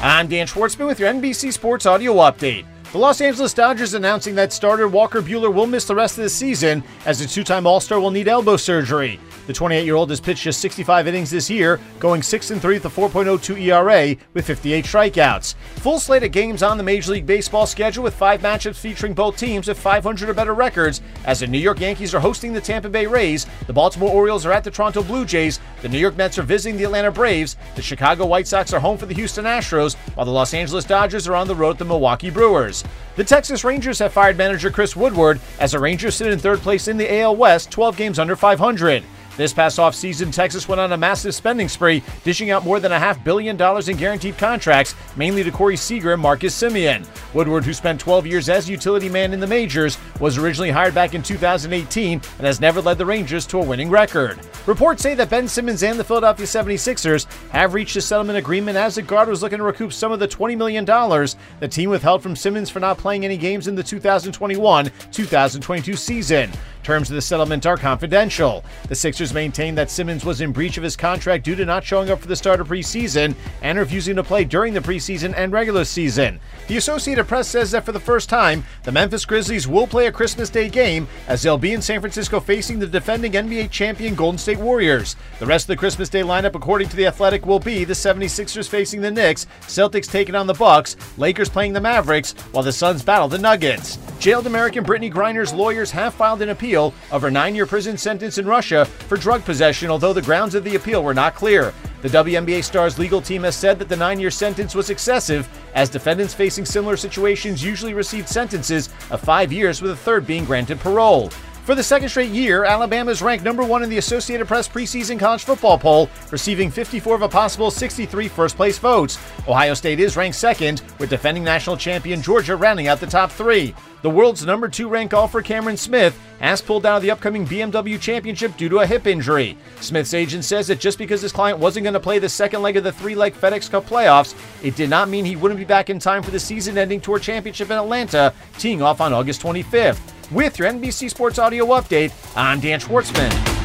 I'm Dan Schwartzman with your NBC Sports Audio Update. The Los Angeles Dodgers announcing that starter Walker Buehler will miss the rest of the season as the two time All Star will need elbow surgery. The 28 year old has pitched just 65 innings this year, going 6 3 with a 4.02 ERA with 58 strikeouts. Full slate of games on the Major League Baseball schedule with five matchups featuring both teams with 500 or better records as the New York Yankees are hosting the Tampa Bay Rays, the Baltimore Orioles are at the Toronto Blue Jays, the New York Mets are visiting the Atlanta Braves, the Chicago White Sox are home for the Houston Astros, while the Los Angeles Dodgers are on the road at the Milwaukee Brewers. The Texas Rangers have fired manager Chris Woodward as the Rangers sit in third place in the AL West, 12 games under 500. This past offseason, Texas went on a massive spending spree, dishing out more than a half billion dollars in guaranteed contracts, mainly to Corey Seager and Marcus Semien. Woodward, who spent 12 years as utility man in the majors, was originally hired back in 2018 and has never led the Rangers to a winning record. Reports say that Ben Simmons and the Philadelphia 76ers have reached a settlement agreement as the guard was looking to recoup some of the $20 million the team withheld from Simmons for not playing any games in the 2021 2022 season. Terms of the settlement are confidential. The Sixers maintain that Simmons was in breach of his contract due to not showing up for the start of preseason and refusing to play during the preseason and regular season. The Associated Press says that for the first time, the Memphis Grizzlies will play a Christmas Day game as they'll be in San Francisco facing the defending NBA champion Golden State Warriors. The rest of the Christmas Day lineup, according to The Athletic, will be the 76ers facing the Knicks, Celtics taking on the Bucks, Lakers playing the Mavericks, while the Suns battle the Nuggets. Jailed American Brittney Griner's lawyers have filed an appeal of her nine year prison sentence in Russia for drug possession, although the grounds of the appeal were not clear. The WNBA star's legal team has said that the nine year sentence was excessive, as defendants facing similar situations usually received sentences of five years, with a third being granted parole. For the second straight year, Alabama is ranked number one in the Associated Press preseason college football poll, receiving 54 of a possible 63 first place votes. Ohio State is ranked second, with defending national champion Georgia rounding out the top three. The world's number two ranked golfer Cameron Smith has pulled out of the upcoming BMW Championship due to a hip injury. Smith's agent says that just because his client wasn't going to play the second leg of the three leg FedEx Cup playoffs, it did not mean he wouldn't be back in time for the season ending Tour Championship in Atlanta, teeing off on August 25th. With your NBC Sports Audio update, I'm Dan Schwartzman.